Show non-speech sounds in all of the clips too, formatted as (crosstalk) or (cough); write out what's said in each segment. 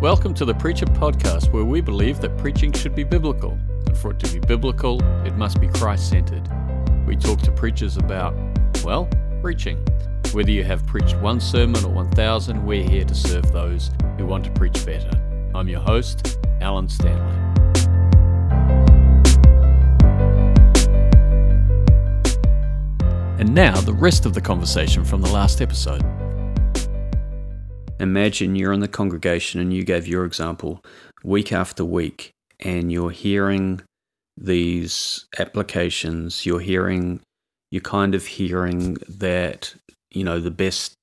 Welcome to the Preacher Podcast, where we believe that preaching should be biblical. And for it to be biblical, it must be Christ centered. We talk to preachers about, well, preaching. Whether you have preached one sermon or 1,000, we're here to serve those who want to preach better. I'm your host, Alan Stanley. And now, the rest of the conversation from the last episode. Imagine you're in the congregation and you gave your example week after week, and you're hearing these applications, you're hearing, you're kind of hearing that, you know, the best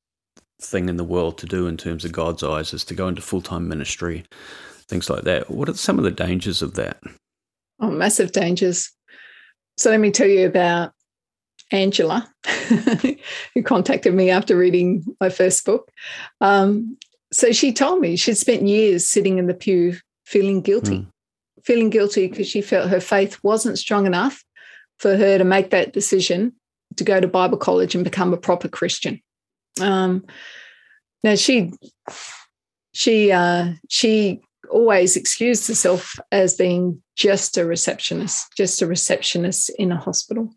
thing in the world to do in terms of God's eyes is to go into full time ministry, things like that. What are some of the dangers of that? Oh, massive dangers. So let me tell you about Angela, (laughs) who contacted me after reading my first book. Um, so she told me she'd spent years sitting in the pew feeling guilty, mm. feeling guilty because she felt her faith wasn't strong enough for her to make that decision to go to Bible college and become a proper Christian. Um, now she she uh, she always excused herself as being just a receptionist, just a receptionist in a hospital.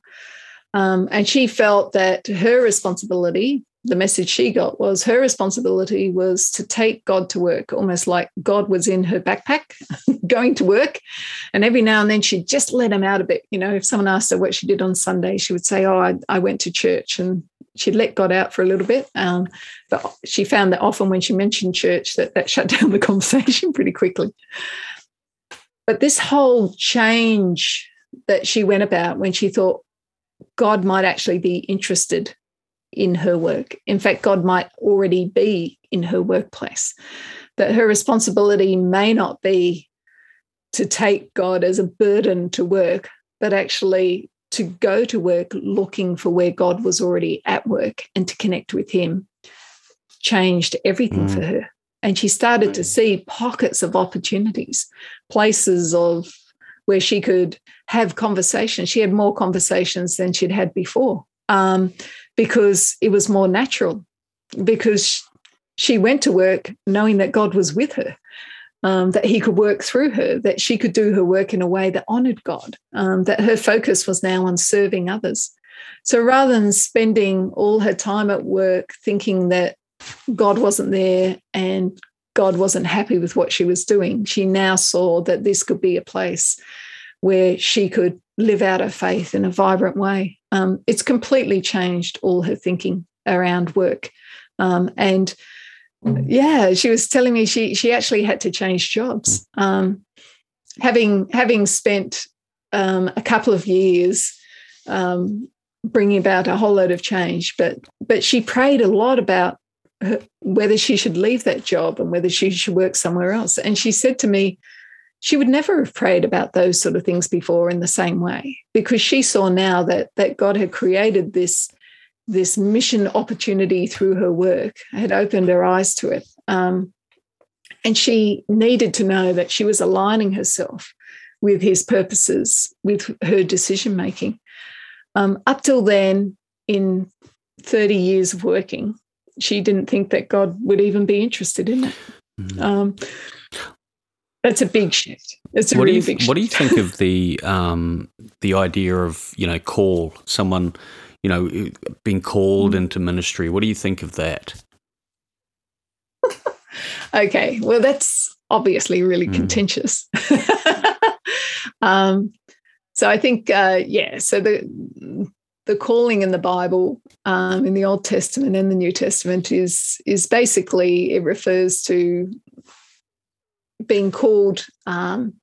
Um, and she felt that her responsibility, the message she got was her responsibility was to take God to work, almost like God was in her backpack (laughs) going to work. And every now and then she'd just let him out a bit. You know, if someone asked her what she did on Sunday, she would say, Oh, I, I went to church. And she'd let God out for a little bit. Um, but she found that often when she mentioned church, that that (laughs) shut down the conversation pretty quickly. But this whole change that she went about when she thought, God might actually be interested in her work. In fact, God might already be in her workplace. That her responsibility may not be to take God as a burden to work, but actually to go to work looking for where God was already at work and to connect with Him changed everything mm. for her. And she started to see pockets of opportunities, places of where she could have conversations. She had more conversations than she'd had before um, because it was more natural, because she went to work knowing that God was with her. Um, that he could work through her, that she could do her work in a way that honored God, um, that her focus was now on serving others. So rather than spending all her time at work thinking that God wasn't there and God wasn't happy with what she was doing. She now saw that this could be a place where she could live out her faith in a vibrant way. Um, it's completely changed all her thinking around work. Um, and yeah, she was telling me she she actually had to change jobs. Um, having having spent um, a couple of years um, bringing about a whole load of change, but but she prayed a lot about whether she should leave that job and whether she should work somewhere else. And she said to me, she would never have prayed about those sort of things before in the same way because she saw now that that God had created this this mission opportunity through her work had opened her eyes to it um, and she needed to know that she was aligning herself with his purposes with her decision making um, up till then in 30 years of working she didn't think that God would even be interested in it. Mm. Um, that's a big shift. It's a what really do you, big shift. What do you think of (laughs) the um, the idea of you know call someone you know being called mm. into ministry? What do you think of that? (laughs) okay, well, that's obviously really mm. contentious. (laughs) um, so I think, uh, yeah. So the the calling in the Bible, um, in the Old Testament and the New Testament, is is basically it refers to being called um,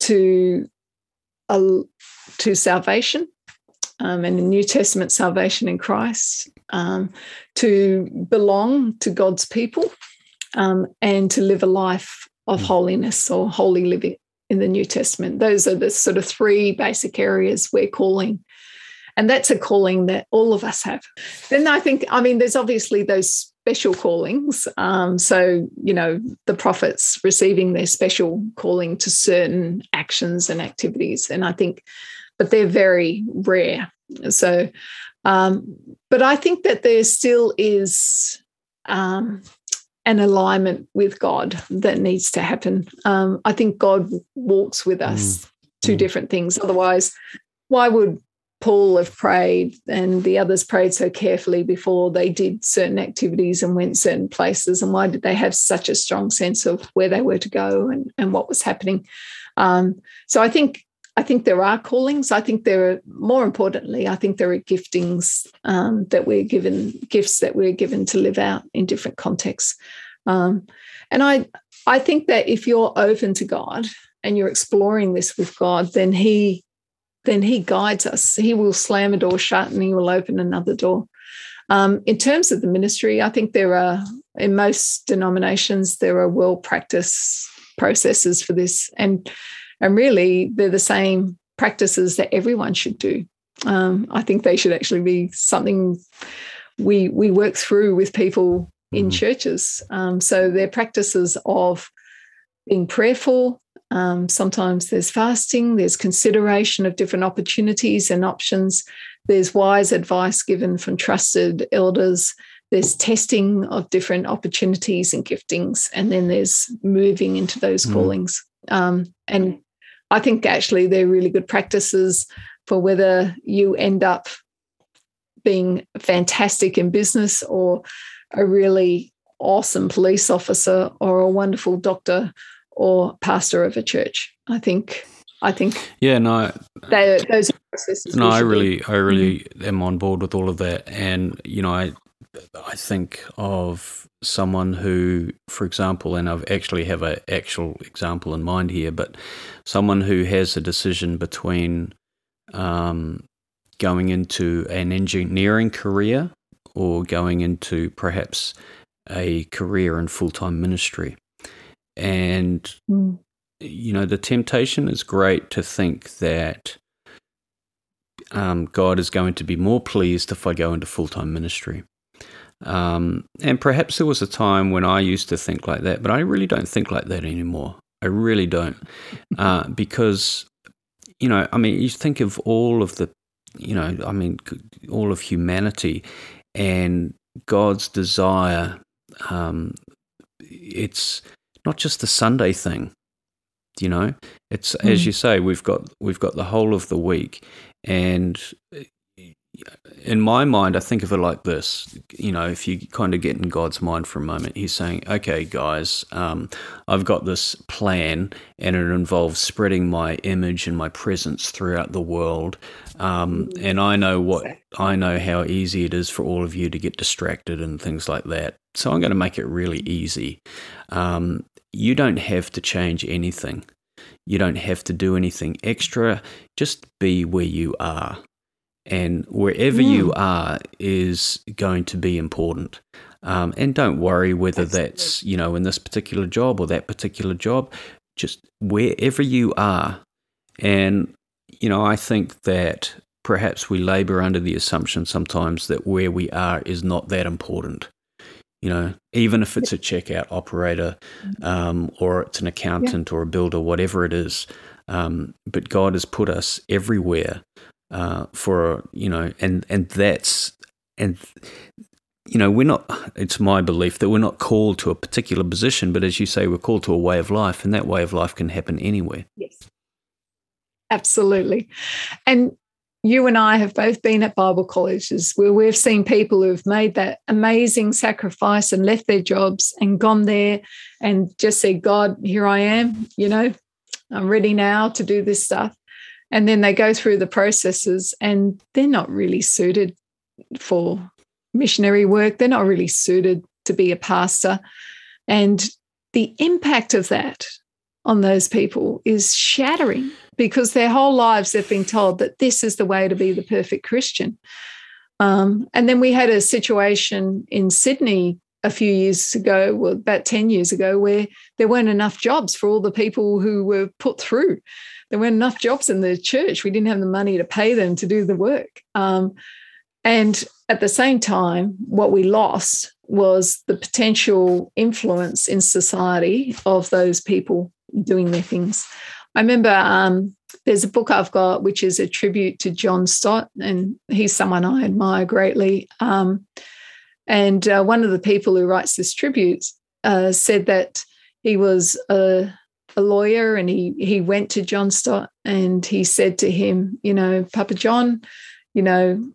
to a, to salvation, um, and the New Testament salvation in Christ, um, to belong to God's people, um, and to live a life of holiness or holy living in the New Testament. Those are the sort of three basic areas we're calling and that's a calling that all of us have. Then I think, I mean, there's obviously those special callings. Um, so, you know, the prophets receiving their special calling to certain actions and activities. And I think, but they're very rare. So, um, but I think that there still is um, an alignment with God that needs to happen. Um, I think God walks with us. Mm. Two mm. different things. Otherwise, why would Paul have prayed and the others prayed so carefully before they did certain activities and went certain places? And why did they have such a strong sense of where they were to go and, and what was happening? Um, so I think I think there are callings. I think there are more importantly, I think there are giftings um, that we're given, gifts that we're given to live out in different contexts. Um, and I I think that if you're open to God and you're exploring this with God, then He then he guides us. He will slam a door shut and he will open another door. Um, in terms of the ministry, I think there are, in most denominations, there are well practice processes for this. And, and really, they're the same practices that everyone should do. Um, I think they should actually be something we, we work through with people in mm-hmm. churches. Um, so they're practices of being prayerful, um, sometimes there's fasting, there's consideration of different opportunities and options, there's wise advice given from trusted elders, there's testing of different opportunities and giftings, and then there's moving into those mm. callings. Um, and I think actually they're really good practices for whether you end up being fantastic in business or a really awesome police officer or a wonderful doctor or pastor of a church. I think. I think. Yeah, no. They, those processes. No, I really, I really mm-hmm. am on board with all of that, and you know, I, I think of someone who, for example, and I've actually have an actual example in mind here, but someone who has a decision between um, going into an engineering career or going into perhaps a career in full time ministry. And, mm. you know, the temptation is great to think that um, God is going to be more pleased if I go into full time ministry. Um, and perhaps there was a time when I used to think like that, but I really don't think like that anymore. I really don't. (laughs) Uh, because, you know, I mean, you think of all of the, you know, I mean, all of humanity and God's desire. Um, it's not just the Sunday thing. You know, it's mm. as hmm. you say, we've got we've got the whole of the week, and in my mind, I think of it like this. You know, if you kind of get in God's mind for a moment, He's saying, "Okay, guys, um, I've got this plan, and it involves spreading my image and my presence throughout the world. Um, and I know what I know how easy it is for all of you to get distracted and things like that. So I'm going to make it really easy. Um, you don't have to change anything. You don't have to do anything extra. Just be where you are. And wherever mm. you are is going to be important. Um, and don't worry whether Absolutely. that's, you know, in this particular job or that particular job. Just wherever you are. And, you know, I think that perhaps we labor under the assumption sometimes that where we are is not that important you know, even if it's a checkout operator um, or it's an accountant yeah. or a builder, whatever it is. Um, but God has put us everywhere uh, for, you know, and, and that's, and, you know, we're not, it's my belief that we're not called to a particular position, but as you say, we're called to a way of life, and that way of life can happen anywhere. Yes. Absolutely. And you and I have both been at Bible colleges where we've seen people who've made that amazing sacrifice and left their jobs and gone there and just said, God, here I am, you know, I'm ready now to do this stuff. And then they go through the processes and they're not really suited for missionary work. They're not really suited to be a pastor. And the impact of that on those people is shattering because their whole lives they've been told that this is the way to be the perfect Christian. Um, and then we had a situation in Sydney a few years ago, well, about 10 years ago, where there weren't enough jobs for all the people who were put through. There weren't enough jobs in the church. We didn't have the money to pay them to do the work. Um, and at the same time, what we lost was the potential influence in society of those people doing their things. I remember um, there's a book I've got which is a tribute to John Stott, and he's someone I admire greatly. Um, and uh, one of the people who writes this tribute uh, said that he was a, a lawyer and he he went to John Stott and he said to him, you know, Papa John, you know,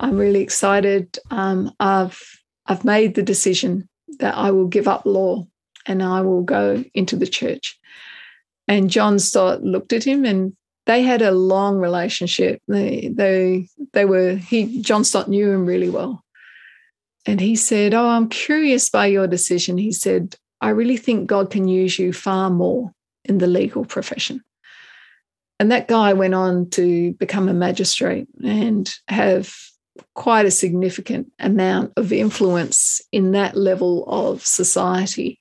I'm really excited. Um, I've I've made the decision that I will give up law and I will go into the church. And John Stott looked at him and they had a long relationship. They they they were he John Stott knew him really well. And he said, Oh, I'm curious by your decision. He said, I really think God can use you far more in the legal profession. And that guy went on to become a magistrate and have quite a significant amount of influence in that level of society.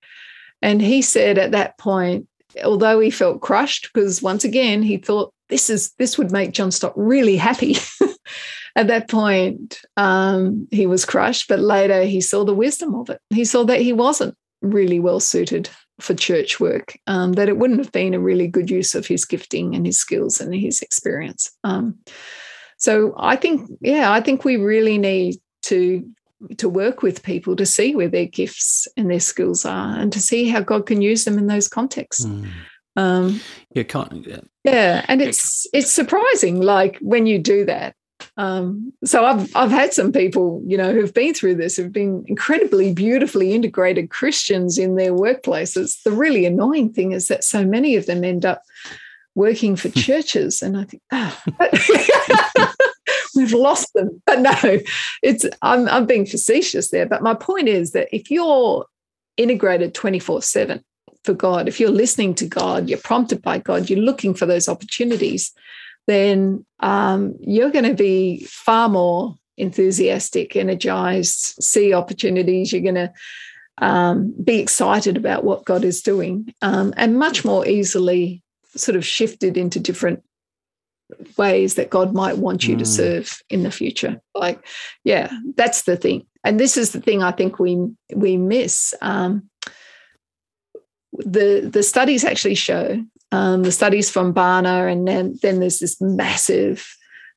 And he said at that point, although he felt crushed, because once again, he thought this is this would make John Stott really happy. (laughs) at that point, um, he was crushed, but later he saw the wisdom of it. He saw that he wasn't really well suited for church work, um, that it wouldn't have been a really good use of his gifting and his skills and his experience. Um, so I think, yeah, I think we really need to to work with people to see where their gifts and their skills are and to see how God can use them in those contexts. Mm. Um, yeah, can't, yeah. yeah, and it's it's surprising, like when you do that. Um, so I've I've had some people, you know, who've been through this, who've been incredibly beautifully integrated Christians in their workplaces. The really annoying thing is that so many of them end up working for (laughs) churches, and I think, oh, (laughs) (laughs) (laughs) we've lost them. But no, it's I'm I'm being facetious there. But my point is that if you're integrated 24 7 for God, if you're listening to God, you're prompted by God, you're looking for those opportunities, then um, you're going to be far more enthusiastic, energized, see opportunities. You're going to um, be excited about what God is doing um, and much more easily sort of shifted into different ways that God might want you mm. to serve in the future. Like, yeah, that's the thing. And this is the thing I think we we miss. Um, the the studies actually show um, the studies from Barna, and then then there's this massive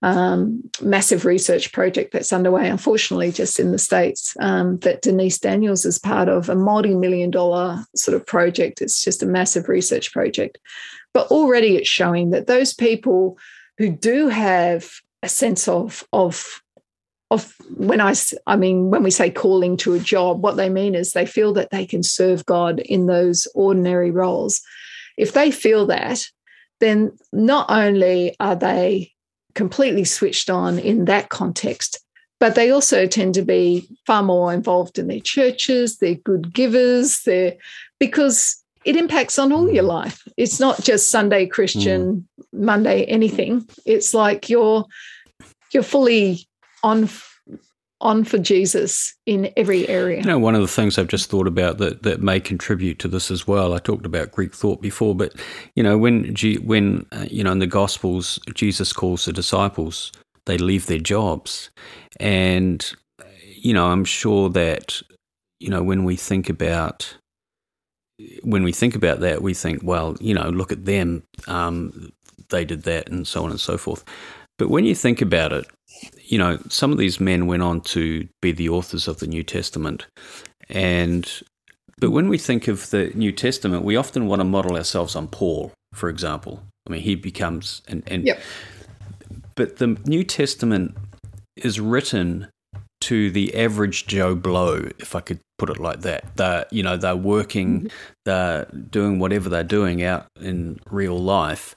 um, massive research project that's underway, unfortunately, just in the States, um, that Denise Daniels is part of a multi million dollar sort of project. It's just a massive research project. But already it's showing that those people who do have a sense of, of of when I, I mean, when we say calling to a job, what they mean is they feel that they can serve God in those ordinary roles. If they feel that, then not only are they completely switched on in that context, but they also tend to be far more involved in their churches, they're good givers, they're because it impacts on all your life. It's not just Sunday Christian, mm. Monday anything. It's like you're you're fully on on for Jesus in every area. You know, one of the things I've just thought about that, that may contribute to this as well. I talked about Greek thought before, but you know, when G, when uh, you know in the Gospels, Jesus calls the disciples, they leave their jobs, and you know, I'm sure that you know when we think about when we think about that, we think, well, you know, look at them, um, they did that, and so on and so forth. But when you think about it, you know, some of these men went on to be the authors of the New Testament. And but when we think of the New Testament, we often want to model ourselves on Paul, for example. I mean, he becomes and, and yep. but the New Testament is written to the average Joe Blow, if I could put it like that. They're, you know, they're working, mm-hmm. they're doing whatever they're doing out in real life.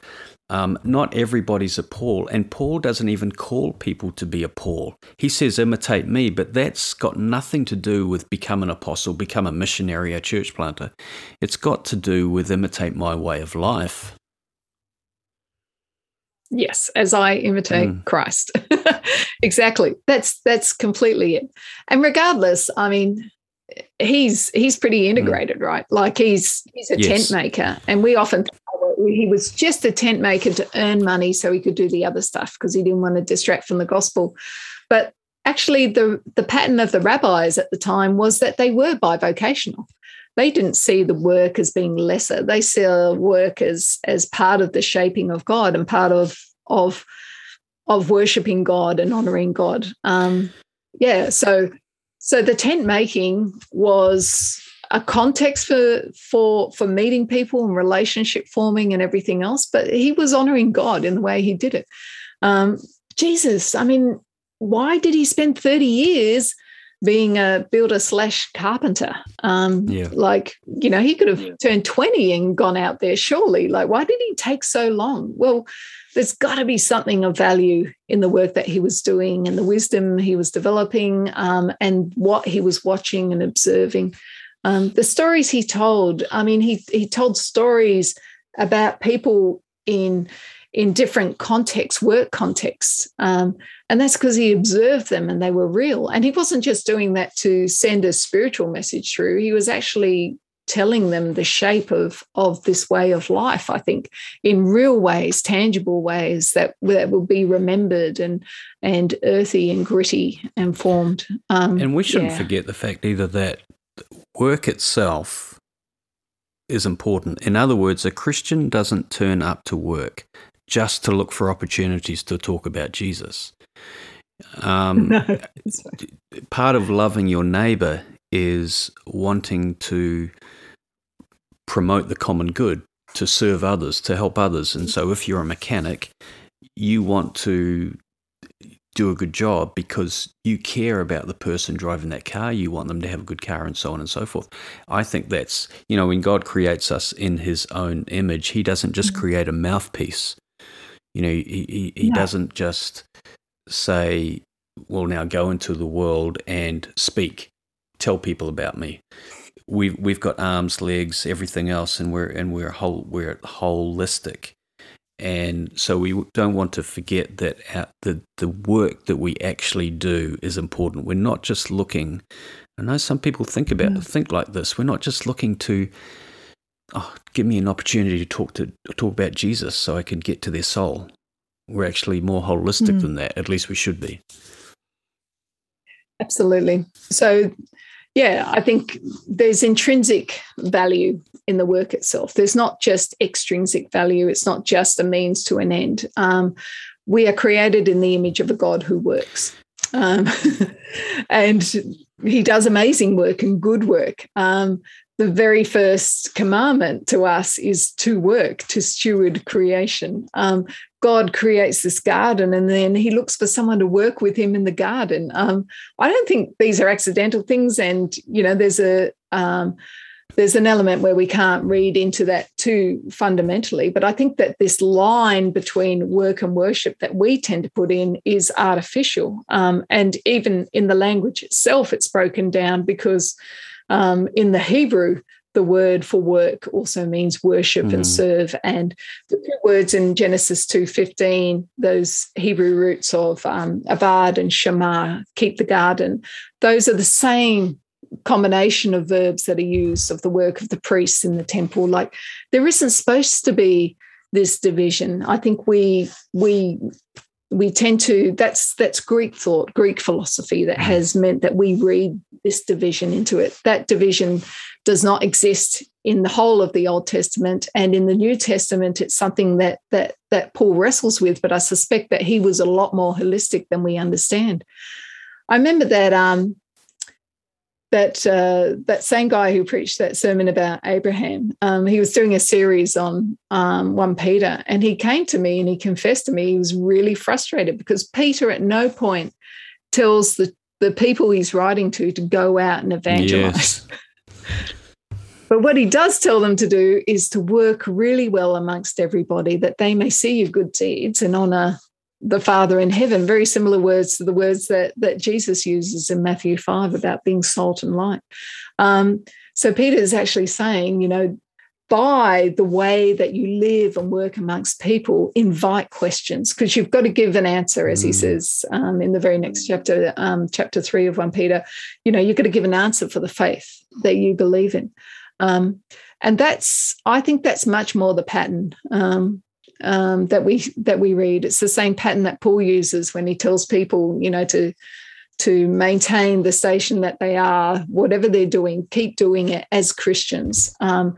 Um, not everybody's a Paul, and Paul doesn't even call people to be a Paul. He says, imitate me, but that's got nothing to do with become an apostle, become a missionary, a church planter. It's got to do with imitate my way of life. Yes, as I imitate mm. Christ. (laughs) exactly. That's that's completely it. And regardless, I mean, he's he's pretty mm. integrated, mm. right? Like he's he's a yes. tent maker, and we often he was just a tent maker to earn money so he could do the other stuff because he didn't want to distract from the gospel. But actually, the, the pattern of the rabbis at the time was that they were bivocational. They didn't see the work as being lesser. They saw work as, as part of the shaping of God and part of, of, of worshiping God and honoring God. Um, yeah, so so the tent making was a context for for for meeting people and relationship forming and everything else, but he was honoring God in the way he did it. Um, Jesus, I mean, why did he spend 30 years being a builder slash carpenter? Um, yeah. Like, you know, he could have yeah. turned 20 and gone out there, surely. Like, why did he take so long? Well, there's got to be something of value in the work that he was doing and the wisdom he was developing um, and what he was watching and observing. Um, the stories he told, I mean, he, he told stories about people in in different contexts, work contexts. Um, and that's because he observed them and they were real. And he wasn't just doing that to send a spiritual message through, he was actually telling them the shape of of this way of life i think in real ways tangible ways that that will be remembered and and earthy and gritty and formed. Um, and we shouldn't yeah. forget the fact either that work itself is important. In other words a christian doesn't turn up to work just to look for opportunities to talk about jesus. Um, (laughs) no, part of loving your neighbor is wanting to promote the common good, to serve others, to help others. And so if you're a mechanic, you want to do a good job because you care about the person driving that car. You want them to have a good car and so on and so forth. I think that's, you know, when God creates us in his own image, he doesn't just mm-hmm. create a mouthpiece. You know, he, he, he no. doesn't just say, well, now go into the world and speak, tell people about me we've we've got arms, legs, everything else, and we're and we're whole we're holistic, and so we don't want to forget that our, the the work that we actually do is important. We're not just looking. I know some people think about mm. think like this. We're not just looking to. Oh, give me an opportunity to talk to talk about Jesus, so I can get to their soul. We're actually more holistic mm. than that. At least we should be. Absolutely. So yeah, I think there's intrinsic value in the work itself. There's not just extrinsic value, it's not just a means to an end. Um, we are created in the image of a God who works. Um, (laughs) and he does amazing work and good work. Um, the very first commandment to us is to work, to steward creation. Um, God creates this garden and then he looks for someone to work with him in the garden. Um, I don't think these are accidental things. And, you know, there's a, um, there's an element where we can't read into that too fundamentally. But I think that this line between work and worship that we tend to put in is artificial. Um, and even in the language itself, it's broken down because um, in the Hebrew, the word for work also means worship mm. and serve and the two words in genesis 2.15 those hebrew roots of um, avad and shamar keep the garden those are the same combination of verbs that are used of the work of the priests in the temple like there isn't supposed to be this division i think we we we tend to that's that's greek thought greek philosophy that mm. has meant that we read this division into it that division does not exist in the whole of the old testament and in the new testament it's something that that that paul wrestles with but i suspect that he was a lot more holistic than we understand i remember that um that uh, that same guy who preached that sermon about Abraham, um, he was doing a series on um, one Peter, and he came to me and he confessed to me he was really frustrated because Peter at no point tells the the people he's writing to to go out and evangelize. Yes. But what he does tell them to do is to work really well amongst everybody that they may see your good deeds and honor the Father in heaven, very similar words to the words that, that Jesus uses in Matthew 5 about being salt and light. Um, so Peter is actually saying, you know, by the way that you live and work amongst people, invite questions because you've got to give an answer, as he mm. says um, in the very next chapter, um, chapter three of 1 Peter. You know, you've got to give an answer for the faith that you believe in. Um, and that's, I think that's much more the pattern um, um, that we that we read. It's the same pattern that Paul uses when he tells people, you know, to to maintain the station that they are, whatever they're doing, keep doing it as Christians. Um,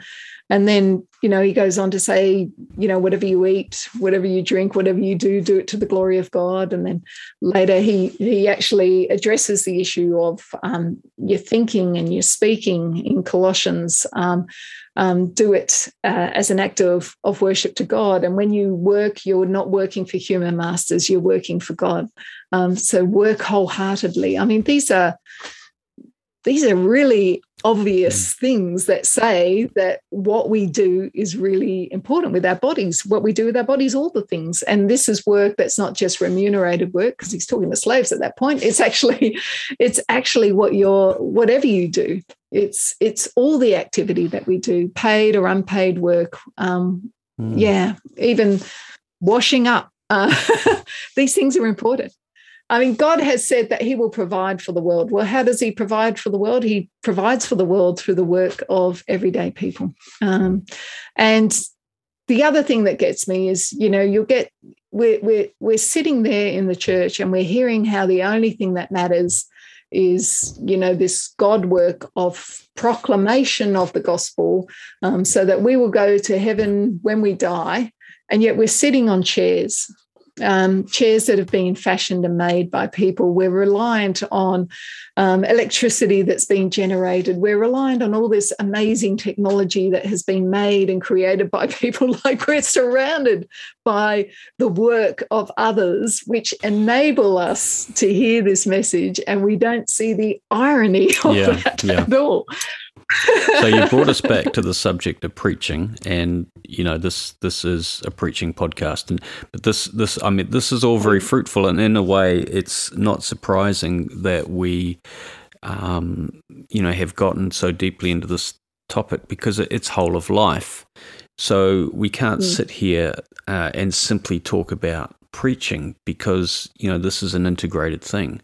and then you know, he goes on to say, you know, whatever you eat, whatever you drink, whatever you do, do it to the glory of God. And then later he he actually addresses the issue of um, your thinking and your speaking in Colossians. Um, um, do it uh, as an act of, of worship to God. And when you work, you're not working for human masters, you're working for God. Um, so work wholeheartedly. I mean, these are these are really obvious mm. things that say that what we do is really important with our bodies. What we do with our bodies all the things. And this is work that's not just remunerated work because he's talking to slaves at that point. It's actually (laughs) it's actually what you're whatever you do. It's it's all the activity that we do paid or unpaid work um, mm. yeah even washing up. Uh, (laughs) these things are important I mean, God has said that He will provide for the world. Well, how does He provide for the world? He provides for the world through the work of everyday people. Um, and the other thing that gets me is, you know, you'll get we're we're we're sitting there in the church and we're hearing how the only thing that matters is you know this god work of proclamation of the gospel um, so that we will go to heaven when we die and yet we're sitting on chairs um, chairs that have been fashioned and made by people. We're reliant on um, electricity that's been generated. We're reliant on all this amazing technology that has been made and created by (laughs) people. Like we're surrounded by the work of others, which enable us to hear this message, and we don't see the irony (laughs) of yeah, that yeah. at all so you brought us back to the subject of preaching, and you know this this is a preaching podcast, and but this this I mean this is all very fruitful, and in a way, it's not surprising that we, um, you know, have gotten so deeply into this topic because it's whole of life. So we can't mm. sit here uh, and simply talk about preaching because you know this is an integrated thing.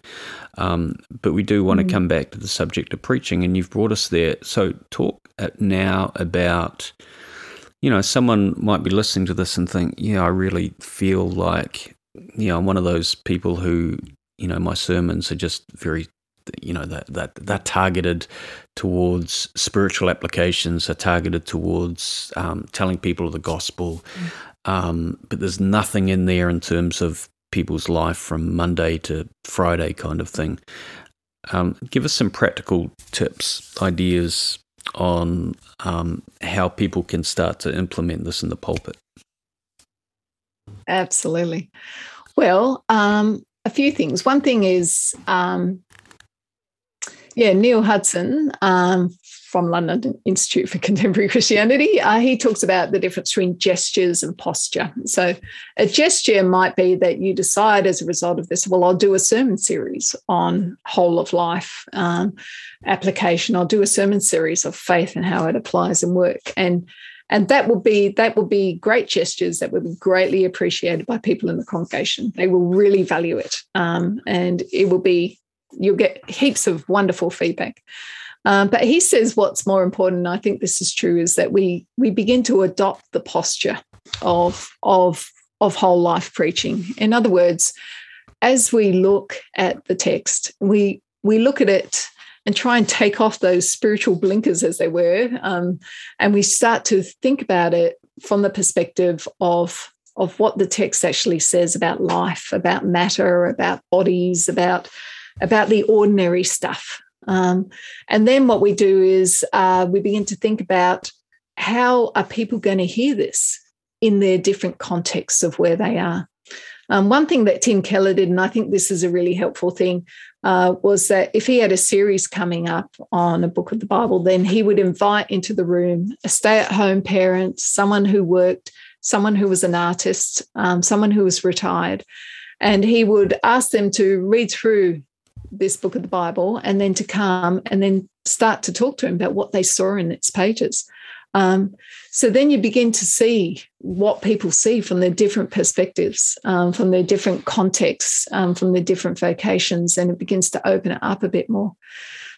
Um, but we do want mm. to come back to the subject of preaching, and you've brought us there. So talk now about you know someone might be listening to this and think, yeah, I really feel like you know I'm one of those people who you know my sermons are just very you know that that they're targeted towards spiritual applications are targeted towards um, telling people the gospel mm. Um, but there's nothing in there in terms of people's life from Monday to Friday kind of thing. Um, give us some practical tips, ideas on um, how people can start to implement this in the pulpit. Absolutely. Well, um, a few things. One thing is, um, yeah, Neil Hudson um, from London Institute for (laughs) Contemporary Christianity, uh, he talks about the difference between gestures and posture. So, a gesture might be that you decide as a result of this, well, I'll do a sermon series on whole of life um, application. I'll do a sermon series of faith and how it applies in work. And and that will be that will be great gestures that will be greatly appreciated by people in the congregation. They will really value it, um, and it will be you'll get heaps of wonderful feedback. Um, but he says what's more important, and I think this is true, is that we we begin to adopt the posture of of of whole life preaching. In other words, as we look at the text, we we look at it and try and take off those spiritual blinkers, as they were, um, and we start to think about it from the perspective of of what the text actually says about life, about matter, about bodies, about about the ordinary stuff um, and then what we do is uh, we begin to think about how are people going to hear this in their different contexts of where they are. Um, one thing that Tim Keller did, and I think this is a really helpful thing, uh, was that if he had a series coming up on a book of the Bible, then he would invite into the room a stay at home parent, someone who worked, someone who was an artist, um, someone who was retired. And he would ask them to read through this book of the Bible and then to come and then start to talk to him about what they saw in its pages. Um, so then you begin to see what people see from their different perspectives, um, from their different contexts, um, from their different vocations, and it begins to open it up a bit more.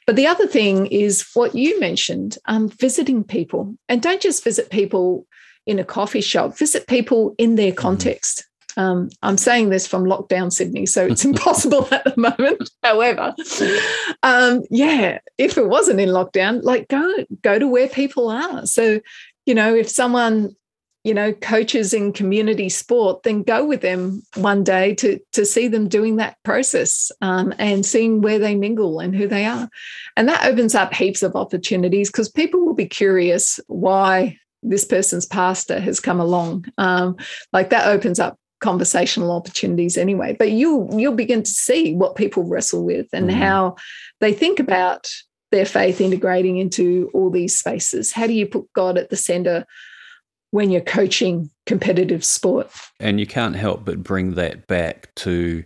But the other thing is what you mentioned um, visiting people. And don't just visit people in a coffee shop, visit people in their mm-hmm. context. Um, I'm saying this from lockdown Sydney, so it's (laughs) impossible at the moment. (laughs) However, um, yeah, if it wasn't in lockdown, like go go to where people are. So you know, if someone you know coaches in community sport then go with them one day to to see them doing that process um, and seeing where they mingle and who they are and that opens up heaps of opportunities because people will be curious why this person's pastor has come along um, like that opens up conversational opportunities anyway but you you'll begin to see what people wrestle with and mm-hmm. how they think about their faith integrating into all these spaces how do you put god at the center when you're coaching competitive sport. And you can't help but bring that back to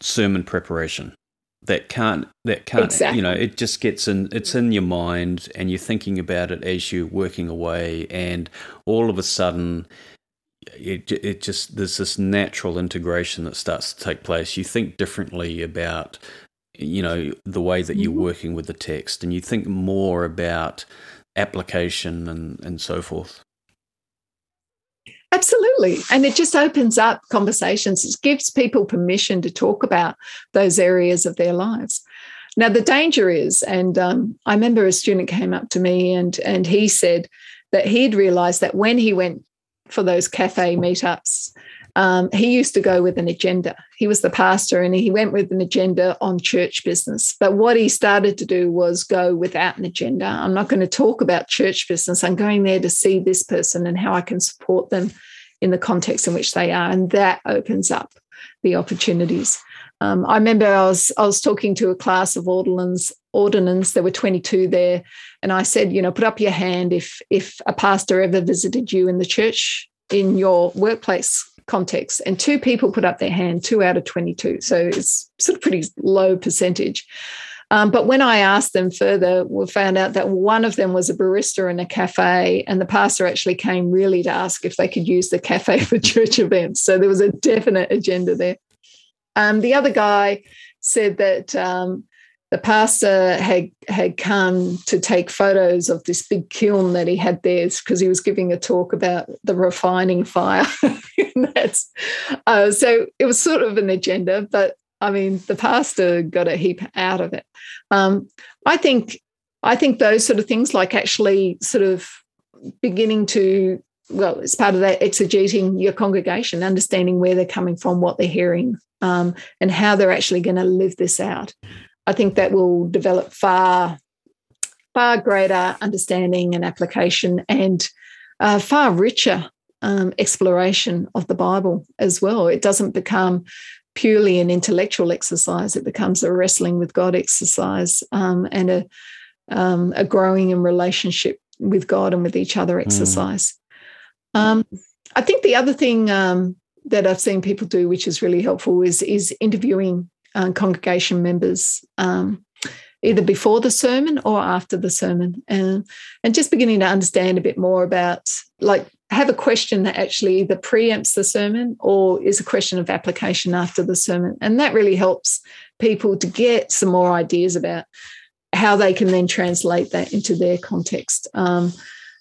sermon preparation. That can't that can't exactly. you know it just gets in it's in your mind and you're thinking about it as you're working away and all of a sudden it it just there's this natural integration that starts to take place. You think differently about you know the way that you're mm-hmm. working with the text and you think more about application and and so forth. Absolutely. And it just opens up conversations. It gives people permission to talk about those areas of their lives. Now, the danger is, and um, I remember a student came up to me and, and he said that he'd realized that when he went for those cafe meetups, um, he used to go with an agenda. He was the pastor and he went with an agenda on church business. But what he started to do was go without an agenda. I'm not going to talk about church business. I'm going there to see this person and how I can support them in the context in which they are. And that opens up the opportunities. Um, I remember I was I was talking to a class of ordinands ordinands. There were 22 there, and I said, you know, put up your hand if if a pastor ever visited you in the church in your workplace context. And two people put up their hand, two out of 22. So it's sort of pretty low percentage. Um, but when I asked them further, we found out that one of them was a barista in a cafe, and the pastor actually came really to ask if they could use the cafe (laughs) for church events. So there was a definite agenda there. Um, the other guy said that um, the pastor had had come to take photos of this big kiln that he had there because he was giving a talk about the refining fire. (laughs) that's uh, so it was sort of an agenda, but I mean the pastor got a heap out of it. Um, I think I think those sort of things, like actually sort of beginning to well, it's part of that exegeting your congregation, understanding where they're coming from, what they're hearing, um, and how they're actually going to live this out. I think that will develop far, far greater understanding and application and uh, far richer um, exploration of the Bible as well. It doesn't become purely an intellectual exercise, it becomes a wrestling with God exercise um, and a, um, a growing in relationship with God and with each other hmm. exercise. Mm. I think the other thing um, that I've seen people do, which is really helpful, is, is interviewing uh, congregation members um, either before the sermon or after the sermon. And and just beginning to understand a bit more about like have a question that actually either preempts the sermon or is a question of application after the sermon. And that really helps people to get some more ideas about how they can then translate that into their context. Um,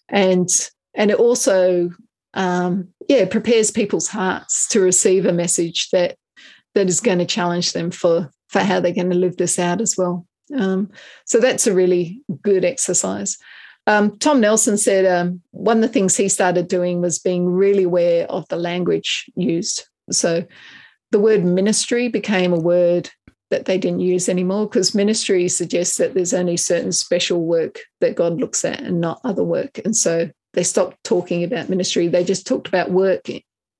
and and it also um, yeah prepares people's hearts to receive a message that that is going to challenge them for for how they're going to live this out as well. Um, so that's a really good exercise. Um, Tom Nelson said um, one of the things he started doing was being really aware of the language used. So the word ministry became a word that they didn't use anymore because ministry suggests that there's only certain special work that God looks at and not other work. And so they stopped talking about ministry. They just talked about work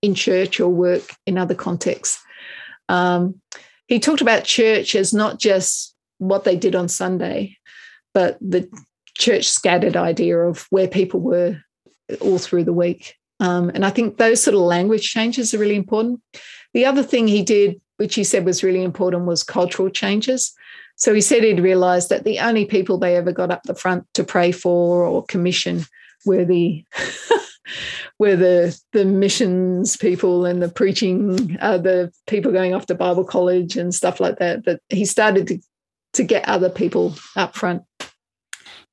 in church or work in other contexts. Um, he talked about church as not just what they did on Sunday, but the church scattered idea of where people were all through the week. Um, and I think those sort of language changes are really important. The other thing he did, which he said was really important, was cultural changes. So he said he'd realized that the only people they ever got up the front to pray for or commission were the where the the missions people and the preaching, uh, the people going off to Bible college and stuff like that. But he started to to get other people up front.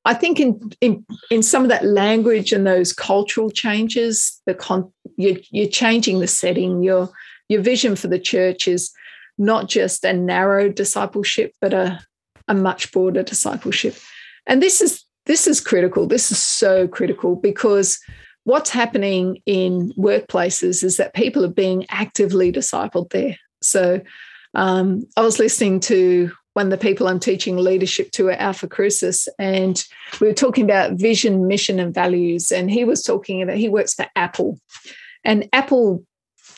I think in in in some of that language and those cultural changes, the con, you're, you're changing the setting. Your your vision for the church is not just a narrow discipleship, but a a much broader discipleship. And this is this is critical. This is so critical because what's happening in workplaces is that people are being actively discipled there. So um, I was listening to one of the people I'm teaching leadership to at Alpha Crucis, and we were talking about vision, mission, and values. And he was talking about he works for Apple, and Apple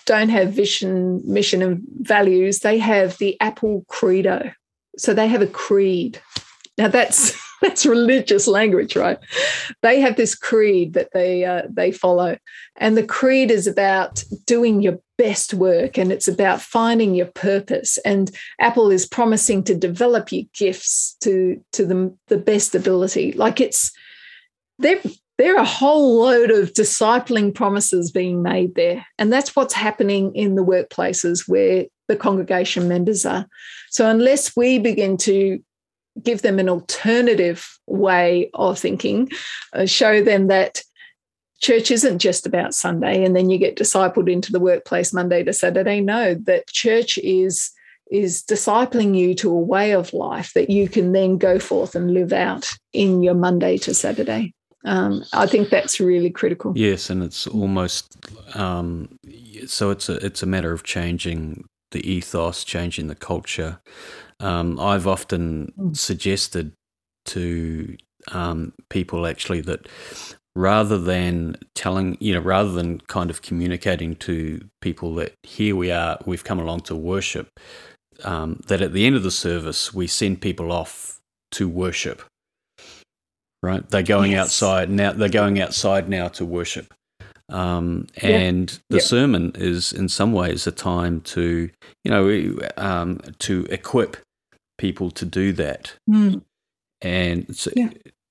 don't have vision, mission, and values. They have the Apple Credo. So they have a creed. Now that's (laughs) that's religious language, right? They have this creed that they uh, they follow, and the creed is about doing your best work, and it's about finding your purpose. And Apple is promising to develop your gifts to to the the best ability. Like it's there. There are a whole load of discipling promises being made there. And that's what's happening in the workplaces where the congregation members are. So, unless we begin to give them an alternative way of thinking, uh, show them that church isn't just about Sunday and then you get discipled into the workplace Monday to Saturday. No, that church is is discipling you to a way of life that you can then go forth and live out in your Monday to Saturday. Um, I think that's really critical. Yes, and it's almost um, so. It's a it's a matter of changing the ethos, changing the culture, um, I've often mm. suggested to um, people actually that rather than telling, you know, rather than kind of communicating to people that here we are, we've come along to worship, um, that at the end of the service, we send people off to worship. Right? They're going yes. outside now. They're going outside now to worship. Um, and yeah. the yeah. sermon is in some ways a time to you know um, to equip people to do that. Mm. And so, yeah,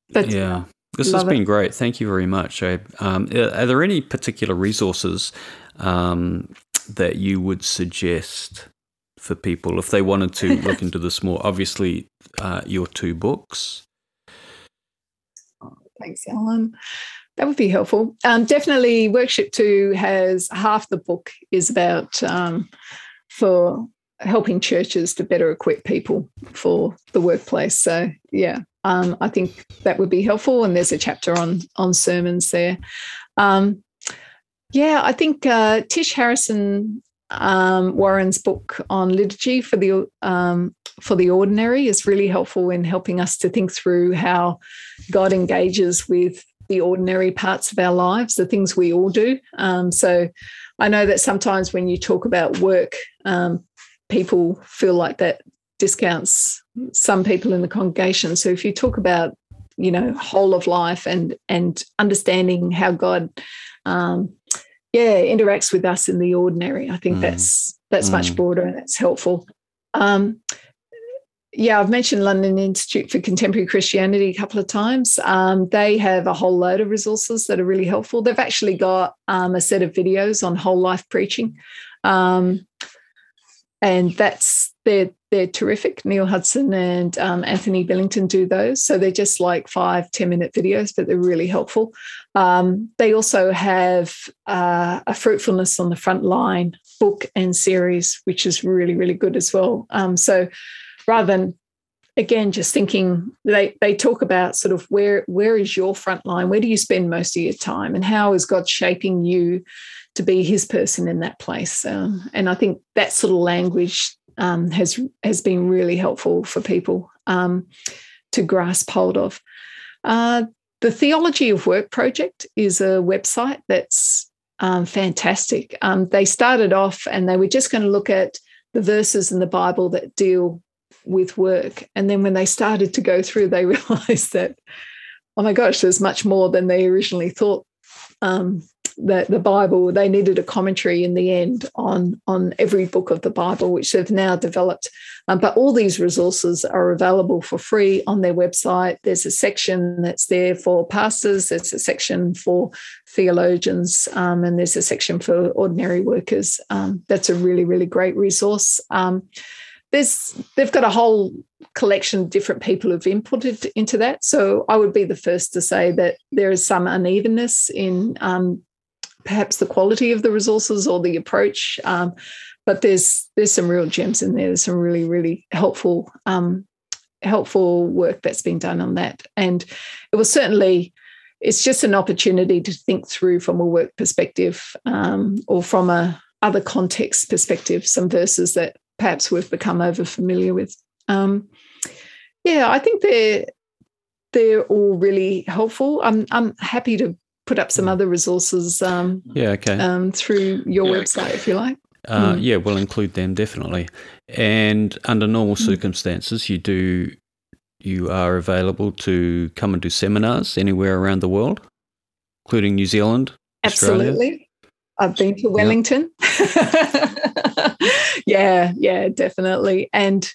yeah. this has been it. great. Thank you very much. Um, are there any particular resources um, that you would suggest for people if they wanted to (laughs) look into this more? Obviously, uh, your two books. Oh, thanks, Alan. That would be helpful. Um, definitely, Workship Two has half the book is about um, for helping churches to better equip people for the workplace. So yeah, um, I think that would be helpful. And there's a chapter on on sermons there. Um, yeah, I think uh, Tish Harrison um, Warren's book on liturgy for the um, for the ordinary is really helpful in helping us to think through how God engages with the ordinary parts of our lives, the things we all do. Um, so I know that sometimes when you talk about work, um, people feel like that discounts some people in the congregation. So if you talk about, you know, whole of life and and understanding how God, um, yeah, interacts with us in the ordinary, I think mm. that's that's mm. much broader and that's helpful. Um, yeah, I've mentioned London Institute for Contemporary Christianity a couple of times. Um, they have a whole load of resources that are really helpful. They've actually got um, a set of videos on whole life preaching. Um, and that's they're they're terrific. Neil Hudson and um, Anthony Billington do those, so they're just like five ten minute videos, but they're really helpful. Um, they also have uh, a fruitfulness on the front line book and series, which is really really good as well. Um, so rather than again just thinking they they talk about sort of where where is your front line where do you spend most of your time and how is god shaping you to be his person in that place. Um, and I think that sort of language um, has has been really helpful for people um, to grasp hold of. Uh, the Theology of Work project is a website that's um, fantastic. Um, they started off and they were just going to look at the verses in the Bible that deal with work. And then when they started to go through, they (laughs) realized that, oh my gosh, there's much more than they originally thought um, the, the Bible, they needed a commentary in the end on, on every book of the Bible, which they've now developed. Um, but all these resources are available for free on their website. There's a section that's there for pastors, there's a section for theologians, um, and there's a section for ordinary workers. Um, that's a really, really great resource. Um, there's they've got a whole collection of different people who've inputted into that. So I would be the first to say that there is some unevenness in um, perhaps the quality of the resources or the approach. Um, but there's there's some real gems in there. There's some really really helpful um, helpful work that's been done on that. And it was certainly, it's just an opportunity to think through from a work perspective um, or from a other context perspective, some verses that perhaps we've become over familiar with. Um, yeah, I think they're they're all really helpful. I'm I'm happy to put up some mm. other resources. Um, yeah, okay. Um, through your yeah, website, okay. if you like. Uh, mm. Yeah, we'll include them definitely. And under normal mm. circumstances, you do you are available to come and do seminars anywhere around the world, including New Zealand. Absolutely. Australia. I've been to Wellington. Yeah, (laughs) yeah, yeah, definitely. And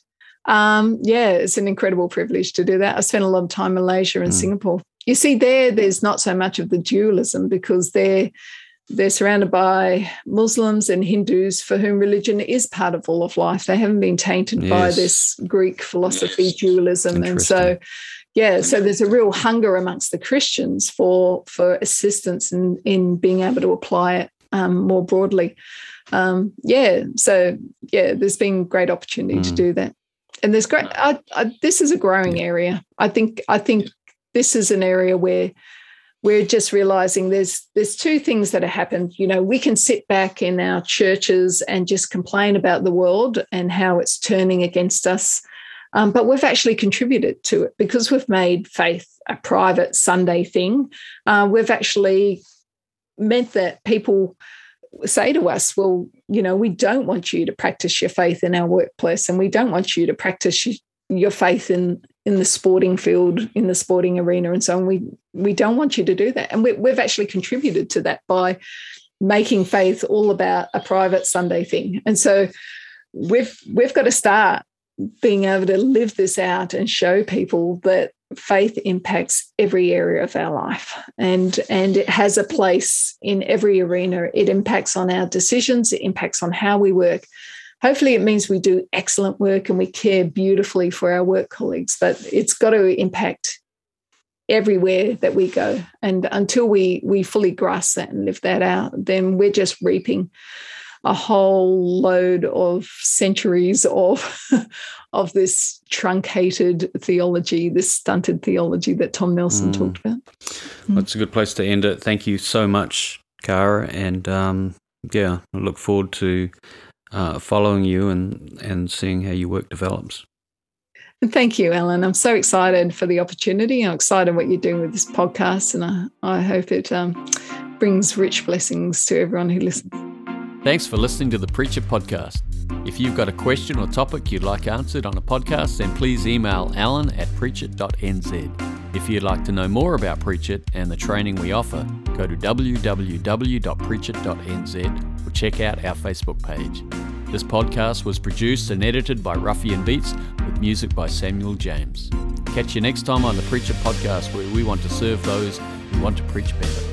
um, yeah, it's an incredible privilege to do that. I spent a lot of time in Malaysia and mm. Singapore. You see, there, there's not so much of the dualism because they're they're surrounded by Muslims and Hindus for whom religion is part of all of life. They haven't been tainted yes. by this Greek philosophy yes. dualism, and so yeah, so there's a real hunger amongst the Christians for for assistance in in being able to apply it um, more broadly. Um, yeah, so yeah, there's been great opportunity mm. to do that, and there's great. I, I, this is a growing area. I think I think this is an area where we're just realizing there's there's two things that have happened. You know we can sit back in our churches and just complain about the world and how it's turning against us um, but we've actually contributed to it because we've made faith a private sunday thing. Uh, we've actually meant that people say to us well you know we don't want you to practice your faith in our workplace and we don't want you to practice your faith in in the sporting field, in the sporting arena, and so on. We we don't want you to do that, and we, we've actually contributed to that by making faith all about a private Sunday thing. And so we've we've got to start being able to live this out and show people that faith impacts every area of our life and and it has a place in every arena it impacts on our decisions it impacts on how we work hopefully it means we do excellent work and we care beautifully for our work colleagues but it's got to impact everywhere that we go. And until we we fully grasp that and live that out then we're just reaping a whole load of centuries of (laughs) of this truncated theology this stunted theology that tom nelson mm. talked about. That's a good place to end it. Thank you so much kara and um, yeah i look forward to uh, following you and, and seeing how your work develops. Thank you, Alan. I'm so excited for the opportunity. I'm excited what you're doing with this podcast, and I, I hope it um, brings rich blessings to everyone who listens. Thanks for listening to the Preacher Podcast. If you've got a question or topic you'd like answered on a podcast, then please email alan at preachit.nz. If you'd like to know more about Preach It and the training we offer, go to www.preachit.nz or check out our Facebook page. This podcast was produced and edited by Ruffian Beats with music by Samuel James. Catch you next time on the Preacher Podcast, where we want to serve those who want to preach better.